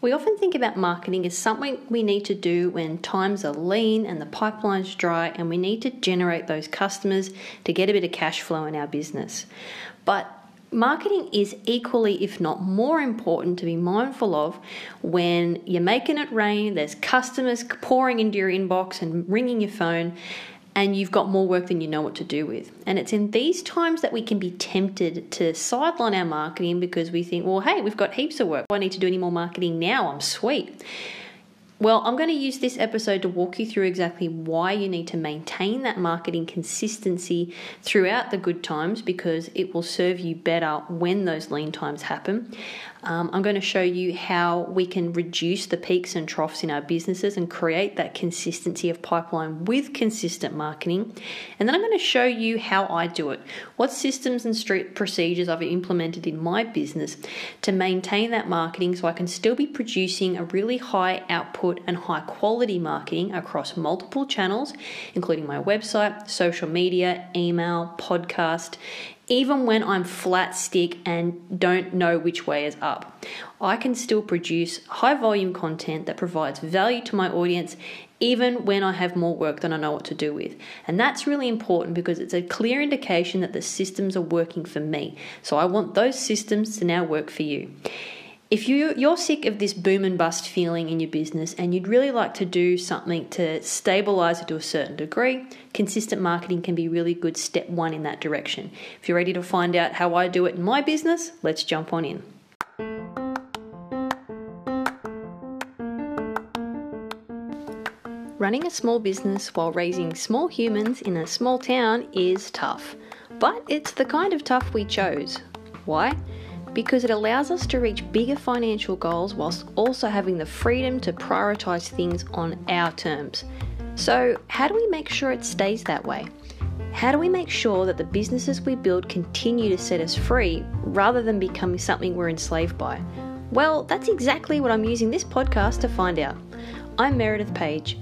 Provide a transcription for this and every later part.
We often think about marketing as something we need to do when times are lean and the pipeline's dry and we need to generate those customers to get a bit of cash flow in our business. But marketing is equally, if not more important, to be mindful of when you're making it rain, there's customers pouring into your inbox and ringing your phone, and you've got more work than you know what to do with. And it's in these times that we can be tempted to sideline our marketing because we think, well, hey, we've got heaps of work. I need to do any more marketing now. I'm sweet. Well, I'm going to use this episode to walk you through exactly why you need to maintain that marketing consistency throughout the good times because it will serve you better when those lean times happen. Um, I'm going to show you how we can reduce the peaks and troughs in our businesses and create that consistency of pipeline with consistent marketing. And then I'm going to show you how I do it, what systems and street procedures I've implemented in my business to maintain that marketing so I can still be producing a really high output and high quality marketing across multiple channels, including my website, social media, email, podcast, even when I'm flat stick and don't know which way is up. I can still produce high volume content that provides value to my audience even when I have more work than I know what to do with. And that's really important because it's a clear indication that the systems are working for me. So I want those systems to now work for you. If you, you're sick of this boom and bust feeling in your business and you'd really like to do something to stabilize it to a certain degree, consistent marketing can be really good step one in that direction. If you're ready to find out how I do it in my business, let's jump on in. Running a small business while raising small humans in a small town is tough, but it's the kind of tough we chose. Why? Because it allows us to reach bigger financial goals whilst also having the freedom to prioritize things on our terms. So, how do we make sure it stays that way? How do we make sure that the businesses we build continue to set us free rather than becoming something we're enslaved by? Well, that's exactly what I'm using this podcast to find out. I'm Meredith Page.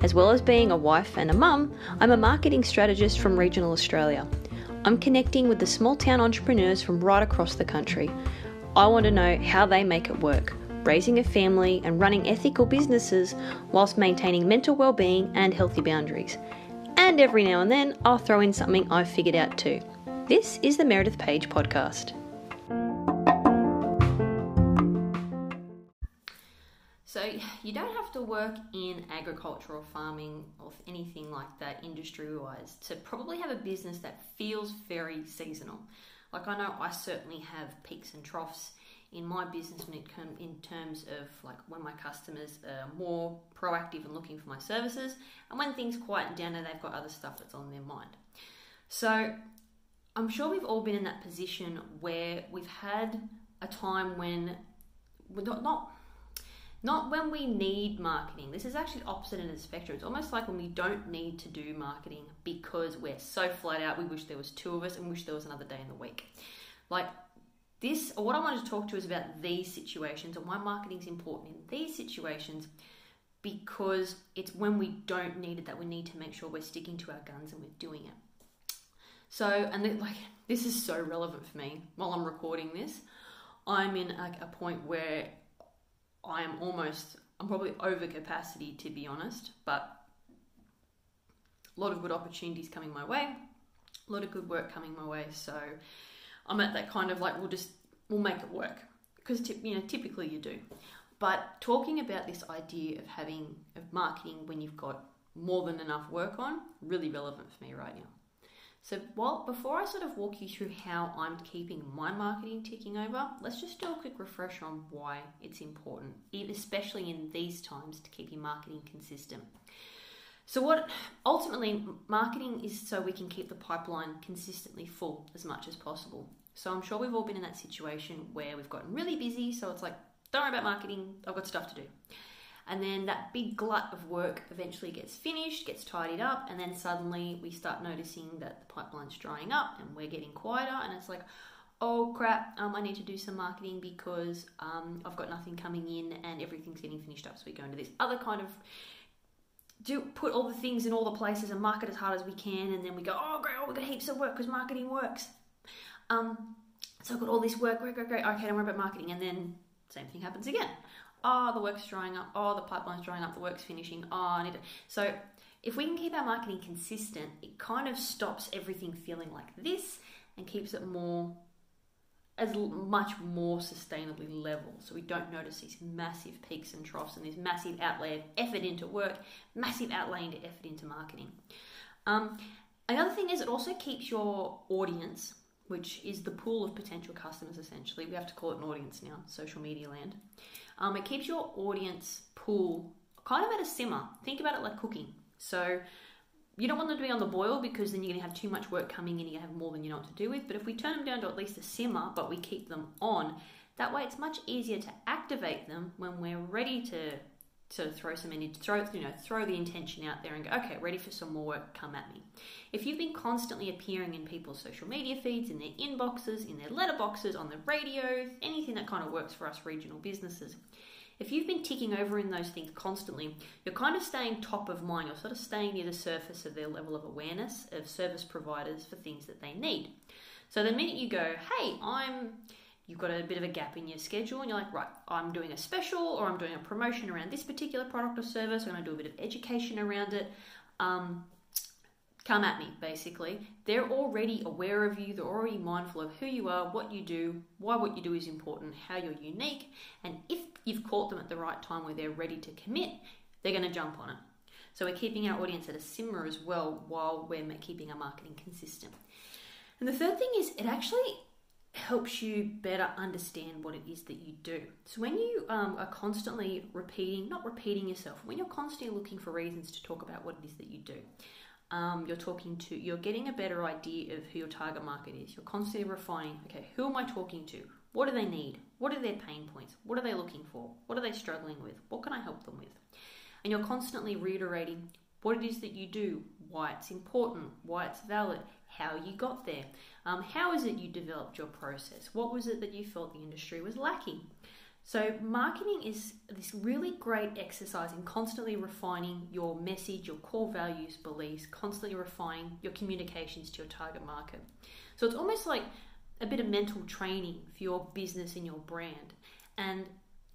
As well as being a wife and a mum, I'm a marketing strategist from regional Australia. I'm connecting with the small town entrepreneurs from right across the country. I want to know how they make it work, raising a family and running ethical businesses whilst maintaining mental well-being and healthy boundaries. And every now and then, I'll throw in something I've figured out too. This is the Meredith Page podcast. So you don't have to work in agriculture or farming or anything like that industry wise to probably have a business that feels very seasonal. Like I know I certainly have peaks and troughs in my business in terms of like when my customers are more proactive and looking for my services and when things quieten down and they've got other stuff that's on their mind. So I'm sure we've all been in that position where we've had a time when we're not, not not when we need marketing. This is actually opposite in the spectrum. It's almost like when we don't need to do marketing because we're so flat out, we wish there was two of us and wish there was another day in the week. Like this, or what I wanted to talk to is about these situations and why marketing is important in these situations because it's when we don't need it that we need to make sure we're sticking to our guns and we're doing it. So, and then, like this is so relevant for me while I'm recording this. I'm in a point where I am almost, I'm probably over capacity to be honest, but a lot of good opportunities coming my way, a lot of good work coming my way. So I'm at that kind of like, we'll just, we'll make it work because, you know, typically you do. But talking about this idea of having, of marketing when you've got more than enough work on, really relevant for me right now. So, well, before I sort of walk you through how I'm keeping my marketing ticking over, let's just do a quick refresh on why it's important, especially in these times, to keep your marketing consistent. So, what ultimately marketing is so we can keep the pipeline consistently full as much as possible. So, I'm sure we've all been in that situation where we've gotten really busy, so it's like, don't worry about marketing, I've got stuff to do. And then that big glut of work eventually gets finished, gets tidied up, and then suddenly we start noticing that the pipeline's drying up and we're getting quieter, and it's like, oh crap, um, I need to do some marketing because um, I've got nothing coming in and everything's getting finished up. So we go into this other kind of do put all the things in all the places and market as hard as we can, and then we go, oh great, oh we've got heaps of work because marketing works. Um, so I've got all this work, great, great, great. Okay, don't worry about marketing, and then same thing happens again. Oh, the work's drying up, oh, the pipeline's drying up, the work's finishing, oh, I need. So if we can keep our marketing consistent, it kind of stops everything feeling like this and keeps it more as much more sustainably level. So we don't notice these massive peaks and troughs and this massive outlay of effort into work massive outlay into effort into marketing. Um, another thing is it also keeps your audience which is the pool of potential customers essentially. We have to call it an audience now social media land um, it keeps your audience pool kind of at a simmer think about it like cooking so you don't want them to be on the boil because then you're going to have too much work coming in and you have more than you know what to do with. But if we turn them down to at least a simmer, but we keep them on, that way it's much easier to activate them when we're ready to to throw some energy, throw you know, throw the intention out there and go, okay, ready for some more work, come at me. If you've been constantly appearing in people's social media feeds, in their inboxes, in their letterboxes, on the radio, anything that kind of works for us regional businesses, if you've been ticking over in those things constantly, you're kind of staying top of mind. You're sort of staying near the surface of their level of awareness of service providers for things that they need. So the minute you go, hey, I'm you've got a bit of a gap in your schedule and you're like, right, I'm doing a special or I'm doing a promotion around this particular product or service, I'm going to do a bit of education around it. Um, come at me, basically. They're already aware of you, they're already mindful of who you are, what you do, why what you do is important, how you're unique, and if you've caught them at the right time where they're ready to commit, they're going to jump on it. So we're keeping our audience at a simmer as well while we're keeping our marketing consistent. And the third thing is it actually helps you better understand what it is that you do. So when you um, are constantly repeating, not repeating yourself, when you're constantly looking for reasons to talk about what it is that you do, um, you're talking to, you're getting a better idea of who your target market is. You're constantly refining, okay, who am I talking to? What do they need? What are their pain points? What are they looking for? What are they struggling with? What can I help them with? And you're constantly reiterating what it is that you do, why it's important, why it's valid, how you got there. Um, how is it you developed your process? What was it that you felt the industry was lacking? So, marketing is this really great exercise in constantly refining your message, your core values, beliefs, constantly refining your communications to your target market. So, it's almost like a bit of mental training for your business and your brand. And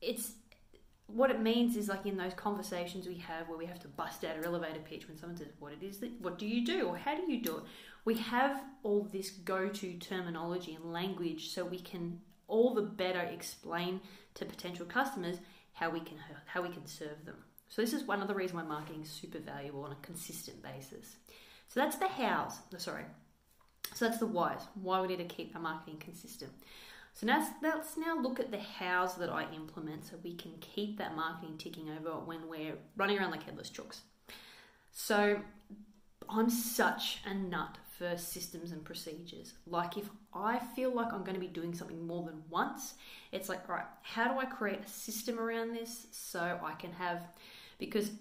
it's what it means is like in those conversations we have where we have to bust out our elevator pitch when someone says, What it is that what do you do or how do you do it? We have all this go to terminology and language so we can all the better explain to potential customers how we can how we can serve them. So this is one of the reasons why marketing is super valuable on a consistent basis. So that's the hows. Sorry. So that's the whys. Why we need to keep our marketing consistent. So now let's now look at the hows that I implement so we can keep that marketing ticking over when we're running around like headless chooks. So I'm such a nut systems and procedures. Like if I feel like I'm going to be doing something more than once, it's like, all right, how do I create a system around this so I can have because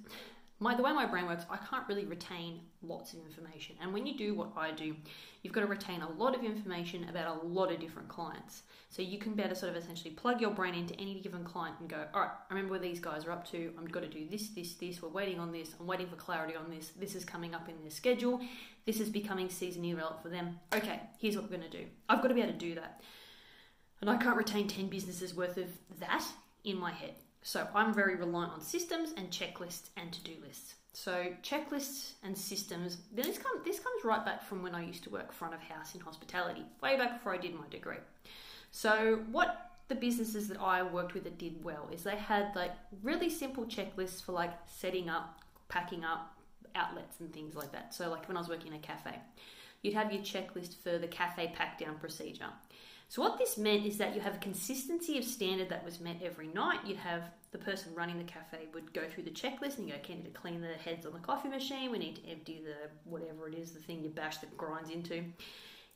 my the way my brain works, I can't really retain lots of information. And when you do what I do, you've got to retain a lot of information about a lot of different clients. So you can better sort of essentially plug your brain into any given client and go, all right, I remember where these guys are up to. I'm got to do this, this, this. We're waiting on this. I'm waiting for clarity on this. This is coming up in their schedule. This is becoming seasonally relevant for them. Okay, here's what we're going to do. I've got to be able to do that. And I can't retain 10 businesses worth of that in my head. So I'm very reliant on systems and checklists and to-do lists. So checklists and systems. This comes this comes right back from when I used to work front of house in hospitality, way back before I did my degree. So what the businesses that I worked with that did well is they had like really simple checklists for like setting up, packing up outlets and things like that. So like when I was working in a cafe, you'd have your checklist for the cafe pack down procedure. So what this meant is that you have a consistency of standard that was met every night. You'd have the person running the cafe would go through the checklist and you go, okay, need to clean the heads on the coffee machine. We need to empty the whatever it is, the thing you bash that grinds into.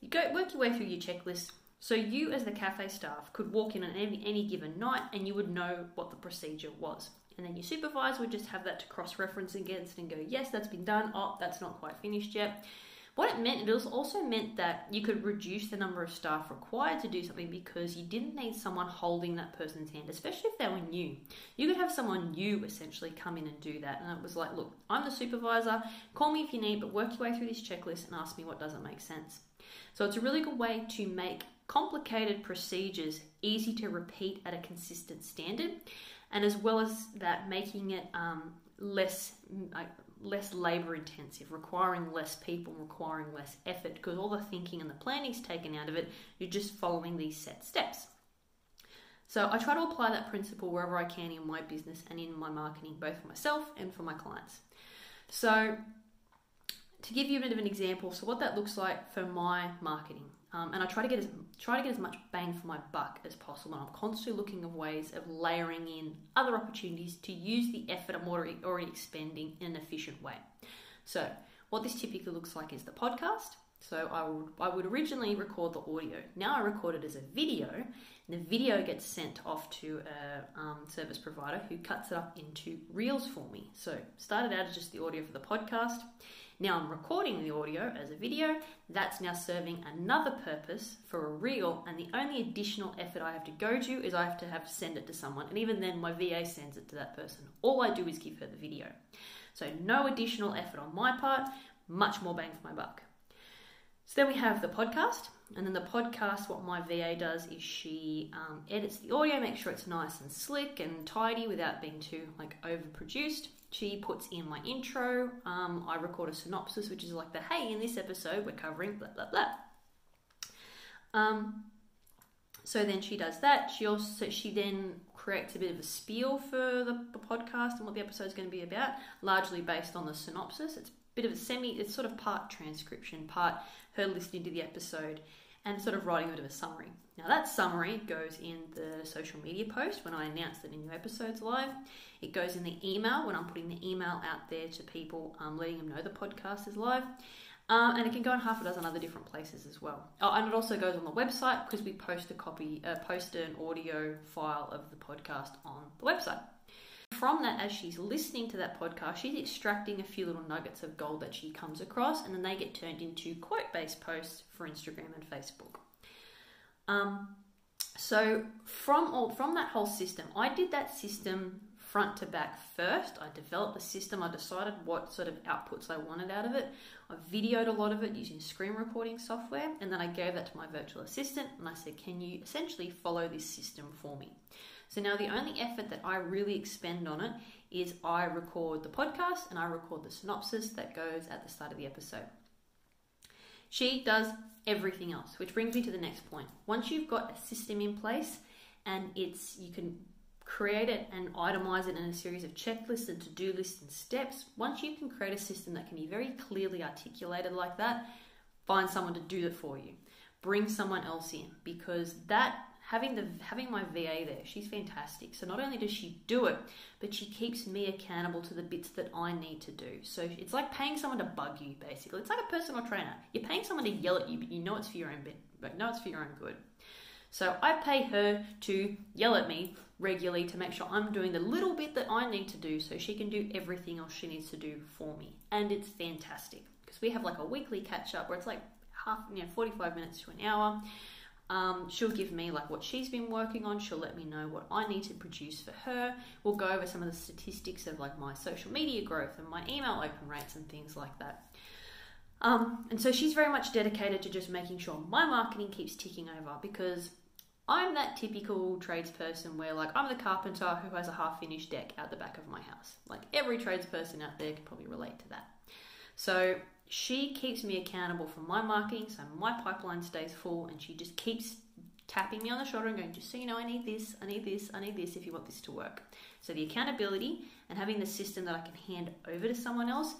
You go work your way through your checklist. So you, as the cafe staff, could walk in on any, any given night and you would know what the procedure was. And then your supervisor would just have that to cross reference against and go, yes, that's been done. Oh, that's not quite finished yet. What it meant, it also meant that you could reduce the number of staff required to do something because you didn't need someone holding that person's hand, especially if they were new. You could have someone new essentially come in and do that. And it was like, look, I'm the supervisor, call me if you need, but work your way through this checklist and ask me what doesn't make sense. So it's a really good way to make complicated procedures easy to repeat at a consistent standard and as well as that, making it um, less less labor intensive, requiring less people, requiring less effort, because all the thinking and the planning is taken out of it. You're just following these set steps. So I try to apply that principle wherever I can in my business and in my marketing, both for myself and for my clients. So to give you a bit of an example, so what that looks like for my marketing, um, and I try to get as try to get as much bang for my buck as possible. And I'm constantly looking of ways of layering in other opportunities to use the effort I'm already already expending in an efficient way. So what this typically looks like is the podcast. So I would I would originally record the audio. Now I record it as a video. The video gets sent off to a um, service provider who cuts it up into reels for me. So started out as just the audio for the podcast. Now I'm recording the audio as a video. That's now serving another purpose for a reel, and the only additional effort I have to go to is I have to have to send it to someone, and even then my VA sends it to that person. All I do is give her the video. So no additional effort on my part, much more bang for my buck. So then we have the podcast, and then the podcast, what my VA does is she um, edits the audio, makes sure it's nice and slick and tidy without being too like overproduced. She puts in my intro. Um, I record a synopsis, which is like the hey, in this episode we're covering blah blah blah. Um, so then she does that. She also she then creates a bit of a spiel for the, the podcast and what the episode is going to be about, largely based on the synopsis. It's bit of a semi. It's sort of part transcription, part her listening to the episode, and sort of writing a bit of a summary. Now, that summary goes in the social media post when I announce that a new episode's live. It goes in the email when I'm putting the email out there to people, um, letting them know the podcast is live. Uh, and it can go in half a dozen other different places as well. Oh, and it also goes on the website because we post a copy, uh, post an audio file of the podcast on the website. From that, as she's listening to that podcast, she's extracting a few little nuggets of gold that she comes across, and then they get turned into quote based posts for Instagram and Facebook. Um, so from all from that whole system, I did that system front to back first. I developed the system. I decided what sort of outputs I wanted out of it. I videoed a lot of it using screen recording software, and then I gave that to my virtual assistant, and I said, "Can you essentially follow this system for me?" So now the only effort that I really expend on it is I record the podcast and I record the synopsis that goes at the start of the episode. She does everything else, which brings me to the next point. Once you've got a system in place and it's you can create it and itemize it in a series of checklists and to-do lists and steps, once you can create a system that can be very clearly articulated like that, find someone to do it for you. Bring someone else in because that having the having my VA there, she's fantastic. So not only does she do it, but she keeps me accountable to the bits that I need to do. So it's like paying someone to bug you, basically. It's like a personal trainer. You're paying someone to yell at you, but you know it's for your own bit, but know it's for your own good. So I pay her to yell at me regularly to make sure I'm doing the little bit that I need to do so she can do everything else she needs to do for me. And it's fantastic because we have like a weekly catch up where it's like half, you know, 45 minutes to an hour um, she'll give me like what she's been working on. She'll let me know what I need to produce for her. We'll go over some of the statistics of like my social media growth and my email open rates and things like that. Um, and so she's very much dedicated to just making sure my marketing keeps ticking over because I'm that typical tradesperson where like I'm the carpenter who has a half finished deck out the back of my house. Like every tradesperson out there can probably relate to that. So she keeps me accountable for my marketing, so my pipeline stays full, and she just keeps tapping me on the shoulder and going, just so you know, I need this, I need this, I need this if you want this to work. So the accountability and having the system that I can hand over to someone else,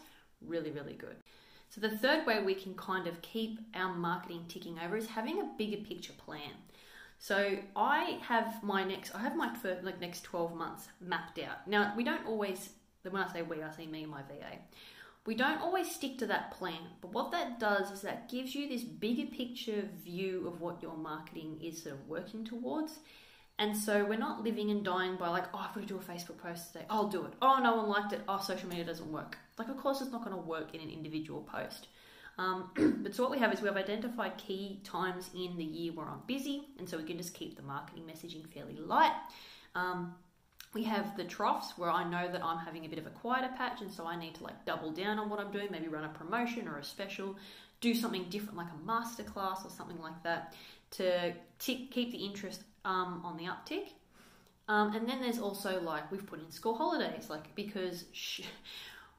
really, really good. So the third way we can kind of keep our marketing ticking over is having a bigger picture plan. So I have my next, I have my first, like next 12 months mapped out. Now we don't always, when I say we, I say me and my VA. We don't always stick to that plan, but what that does is that gives you this bigger picture view of what your marketing is sort of working towards. And so we're not living and dying by like, oh, I've got to do a Facebook post today. I'll do it. Oh, no one liked it. Oh, social media doesn't work. Like, of course, it's not going to work in an individual post. Um, but so what we have is we have identified key times in the year where I'm busy, and so we can just keep the marketing messaging fairly light. Um, we have the troughs where I know that I'm having a bit of a quieter patch, and so I need to like double down on what I'm doing, maybe run a promotion or a special, do something different like a masterclass or something like that to t- keep the interest um, on the uptick. Um, and then there's also like we've put in school holidays, like because she,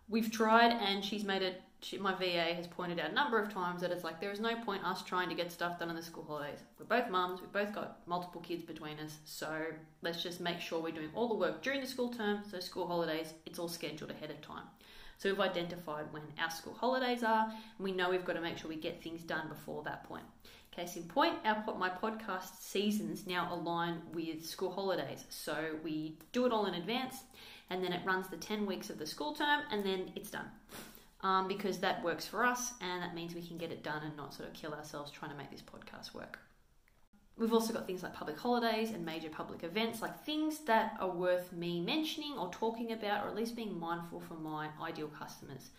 we've tried and she's made it. She, my VA has pointed out a number of times that it's like there is no point us trying to get stuff done in the school holidays. We're both mums, we've both got multiple kids between us, so let's just make sure we're doing all the work during the school term. So school holidays, it's all scheduled ahead of time. So we've identified when our school holidays are, and we know we've got to make sure we get things done before that point. Case in point, our my podcast seasons now align with school holidays. So we do it all in advance, and then it runs the 10 weeks of the school term, and then it's done. Um, because that works for us, and that means we can get it done and not sort of kill ourselves trying to make this podcast work. We've also got things like public holidays and major public events, like things that are worth me mentioning or talking about, or at least being mindful for my ideal customers.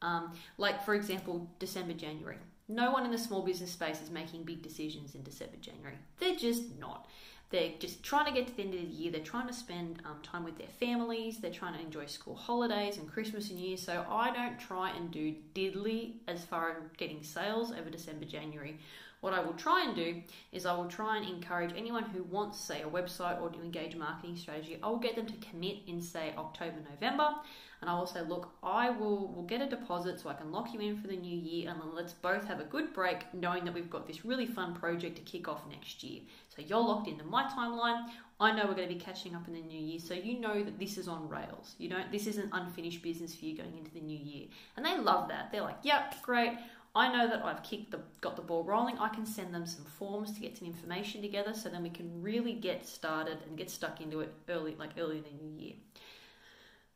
Um, like, for example, December, January. No one in the small business space is making big decisions in December, January. They're just not. They're just trying to get to the end of the year. They're trying to spend um, time with their families. They're trying to enjoy school holidays and Christmas and New Year. So I don't try and do diddly as far as getting sales over December, January. What I will try and do is I will try and encourage anyone who wants, say, a website or to engage marketing strategy. I will get them to commit in, say, October, November, and I will say, look, I will will get a deposit so I can lock you in for the new year, and then let's both have a good break, knowing that we've got this really fun project to kick off next year. So you're locked into my timeline. I know we're going to be catching up in the new year, so you know that this is on rails. You don't. This isn't unfinished business for you going into the new year, and they love that. They're like, "Yep, great. I know that I've kicked the got the ball rolling. I can send them some forms to get some information together, so then we can really get started and get stuck into it early, like early in the new year.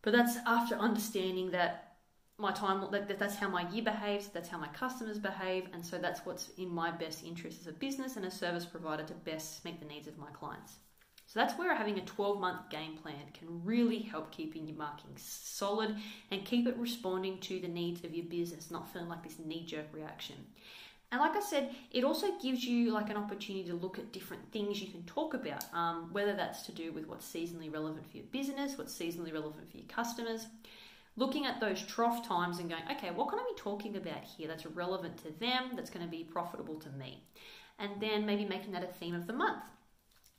But that's after understanding that my time that, that's how my year behaves, that's how my customers behave, and so that's what's in my best interest as a business and a service provider to best meet the needs of my clients. So that's where having a 12 month game plan can really help keeping your marketing solid and keep it responding to the needs of your business, not feeling like this knee jerk reaction. And like I said, it also gives you like an opportunity to look at different things you can talk about, um, whether that's to do with what's seasonally relevant for your business, what's seasonally relevant for your customers. Looking at those trough times and going, okay, what can I be talking about here that's relevant to them, that's going to be profitable to me? And then maybe making that a theme of the month.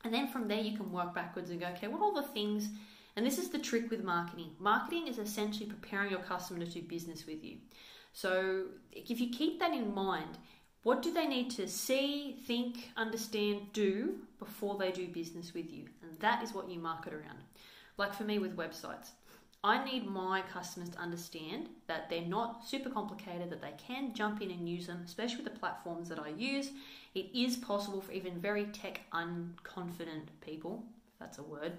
And then from there, you can work backwards and go, okay, what are all the things? And this is the trick with marketing. Marketing is essentially preparing your customer to do business with you. So if you keep that in mind, what do they need to see, think, understand, do before they do business with you? And that is what you market around. Like for me with websites, I need my customers to understand that they're not super complicated, that they can jump in and use them, especially with the platforms that I use. It is possible for even very tech unconfident people, if that's a word,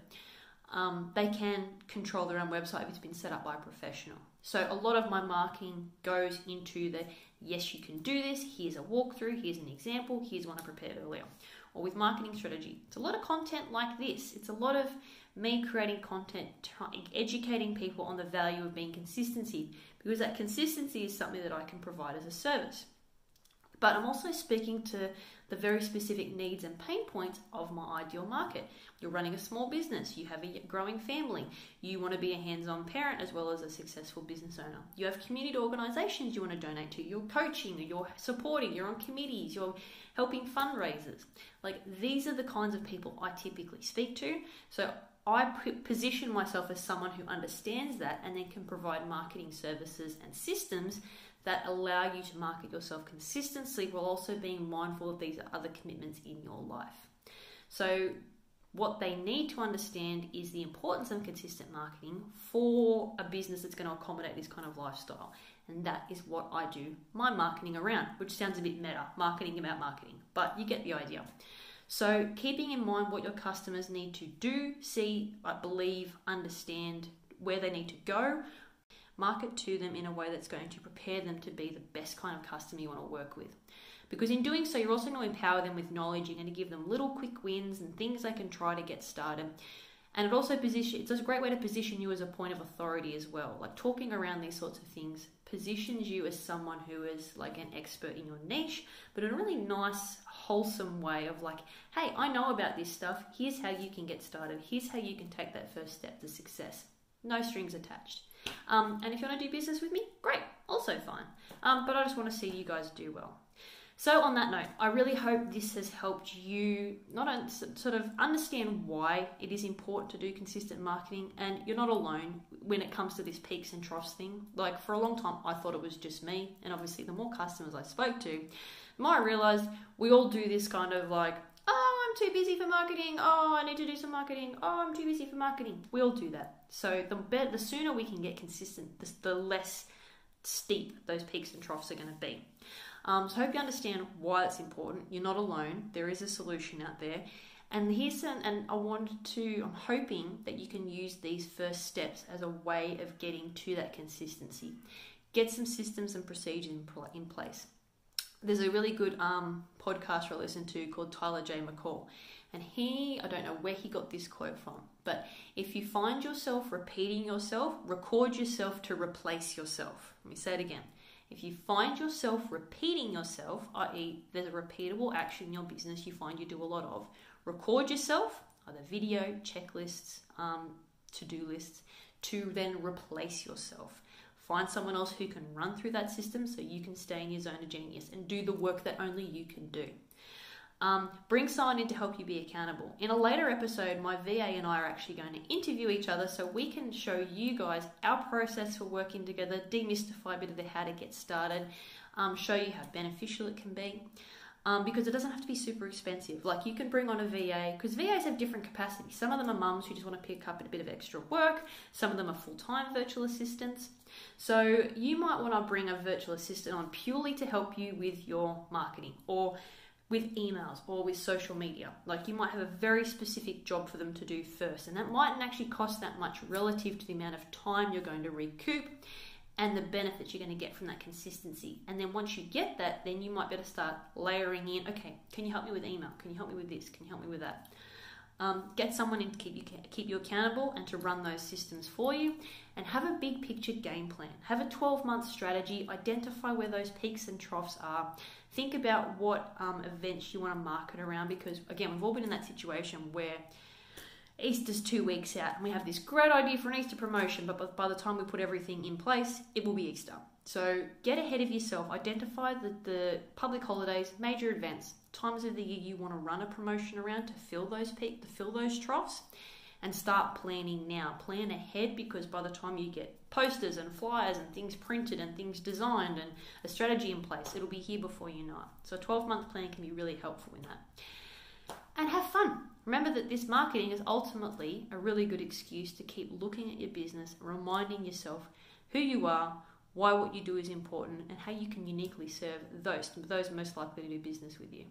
um, they can control their own website if it's been set up by a professional. So a lot of my marketing goes into the yes, you can do this, here's a walkthrough, here's an example, here's one I prepared earlier. Or with marketing strategy, it's a lot of content like this. It's a lot of me creating content, educating people on the value of being consistency because that consistency is something that I can provide as a service. But I'm also speaking to the very specific needs and pain points of my ideal market. You're running a small business, you have a growing family, you want to be a hands on parent as well as a successful business owner. You have community organizations you want to donate to, you're coaching, you're supporting, you're on committees, you're helping fundraisers. Like these are the kinds of people I typically speak to. So I position myself as someone who understands that and then can provide marketing services and systems that allow you to market yourself consistently while also being mindful of these other commitments in your life. So, what they need to understand is the importance of consistent marketing for a business that's going to accommodate this kind of lifestyle. And that is what I do my marketing around, which sounds a bit meta marketing about marketing, but you get the idea. So, keeping in mind what your customers need to do, see, I believe, understand where they need to go, market to them in a way that's going to prepare them to be the best kind of customer you want to work with. Because in doing so, you're also going to empower them with knowledge. You're going to give them little quick wins and things they can try to get started. And it also position it's a great way to position you as a point of authority as well. Like talking around these sorts of things positions you as someone who is like an expert in your niche, but in a really nice, wholesome way of like, hey, I know about this stuff. Here's how you can get started. Here's how you can take that first step to success. No strings attached. Um, and if you want to do business with me, great, also fine. Um, but I just want to see you guys do well. So, on that note, I really hope this has helped you not sort of understand why it is important to do consistent marketing, and you're not alone when it comes to this peaks and troughs thing. Like, for a long time, I thought it was just me, and obviously, the more customers I spoke to, the more I realized we all do this kind of like, I'm too busy for marketing. Oh, I need to do some marketing. Oh, I'm too busy for marketing. We all do that. So, the better, the sooner we can get consistent, the, the less steep those peaks and troughs are going to be. Um, so I hope you understand why it's important. You're not alone. There is a solution out there. And here's an, and I wanted to, I'm hoping that you can use these first steps as a way of getting to that consistency. Get some systems and procedures in, in place. There's a really good um, podcast I listen to called Tyler J. McCall. And he, I don't know where he got this quote from, but if you find yourself repeating yourself, record yourself to replace yourself. Let me say it again. If you find yourself repeating yourself, i.e., there's a repeatable action in your business you find you do a lot of, record yourself, either video, checklists, um, to do lists, to then replace yourself. Find someone else who can run through that system so you can stay in your zone of genius and do the work that only you can do. Um, bring someone in to help you be accountable. In a later episode, my VA and I are actually going to interview each other so we can show you guys our process for working together, demystify a bit of the how to get started, um, show you how beneficial it can be. Um, because it doesn't have to be super expensive. Like you can bring on a VA because VAs have different capacities. Some of them are mums who just want to pick up a bit of extra work. Some of them are full time virtual assistants. So you might want to bring a virtual assistant on purely to help you with your marketing or with emails or with social media. Like you might have a very specific job for them to do first, and that mightn't actually cost that much relative to the amount of time you're going to recoup and the benefits you're going to get from that consistency. And then once you get that, then you might better start layering in okay, can you help me with email? Can you help me with this? Can you help me with that? Um, get someone in to keep you keep you accountable and to run those systems for you, and have a big picture game plan. Have a 12 month strategy. Identify where those peaks and troughs are. Think about what um, events you want to market around because again, we've all been in that situation where Easter's two weeks out and we have this great idea for an Easter promotion, but by the time we put everything in place, it will be Easter. So get ahead of yourself, identify the, the public holidays, major events, times of the year you want to run a promotion around to fill those peaks, to fill those troughs, and start planning now. Plan ahead because by the time you get posters and flyers and things printed and things designed and a strategy in place, it'll be here before you know it. So a 12 month plan can be really helpful in that. And have fun. Remember that this marketing is ultimately a really good excuse to keep looking at your business, reminding yourself who you are, why what you do is important, and how you can uniquely serve those those most likely to do business with you.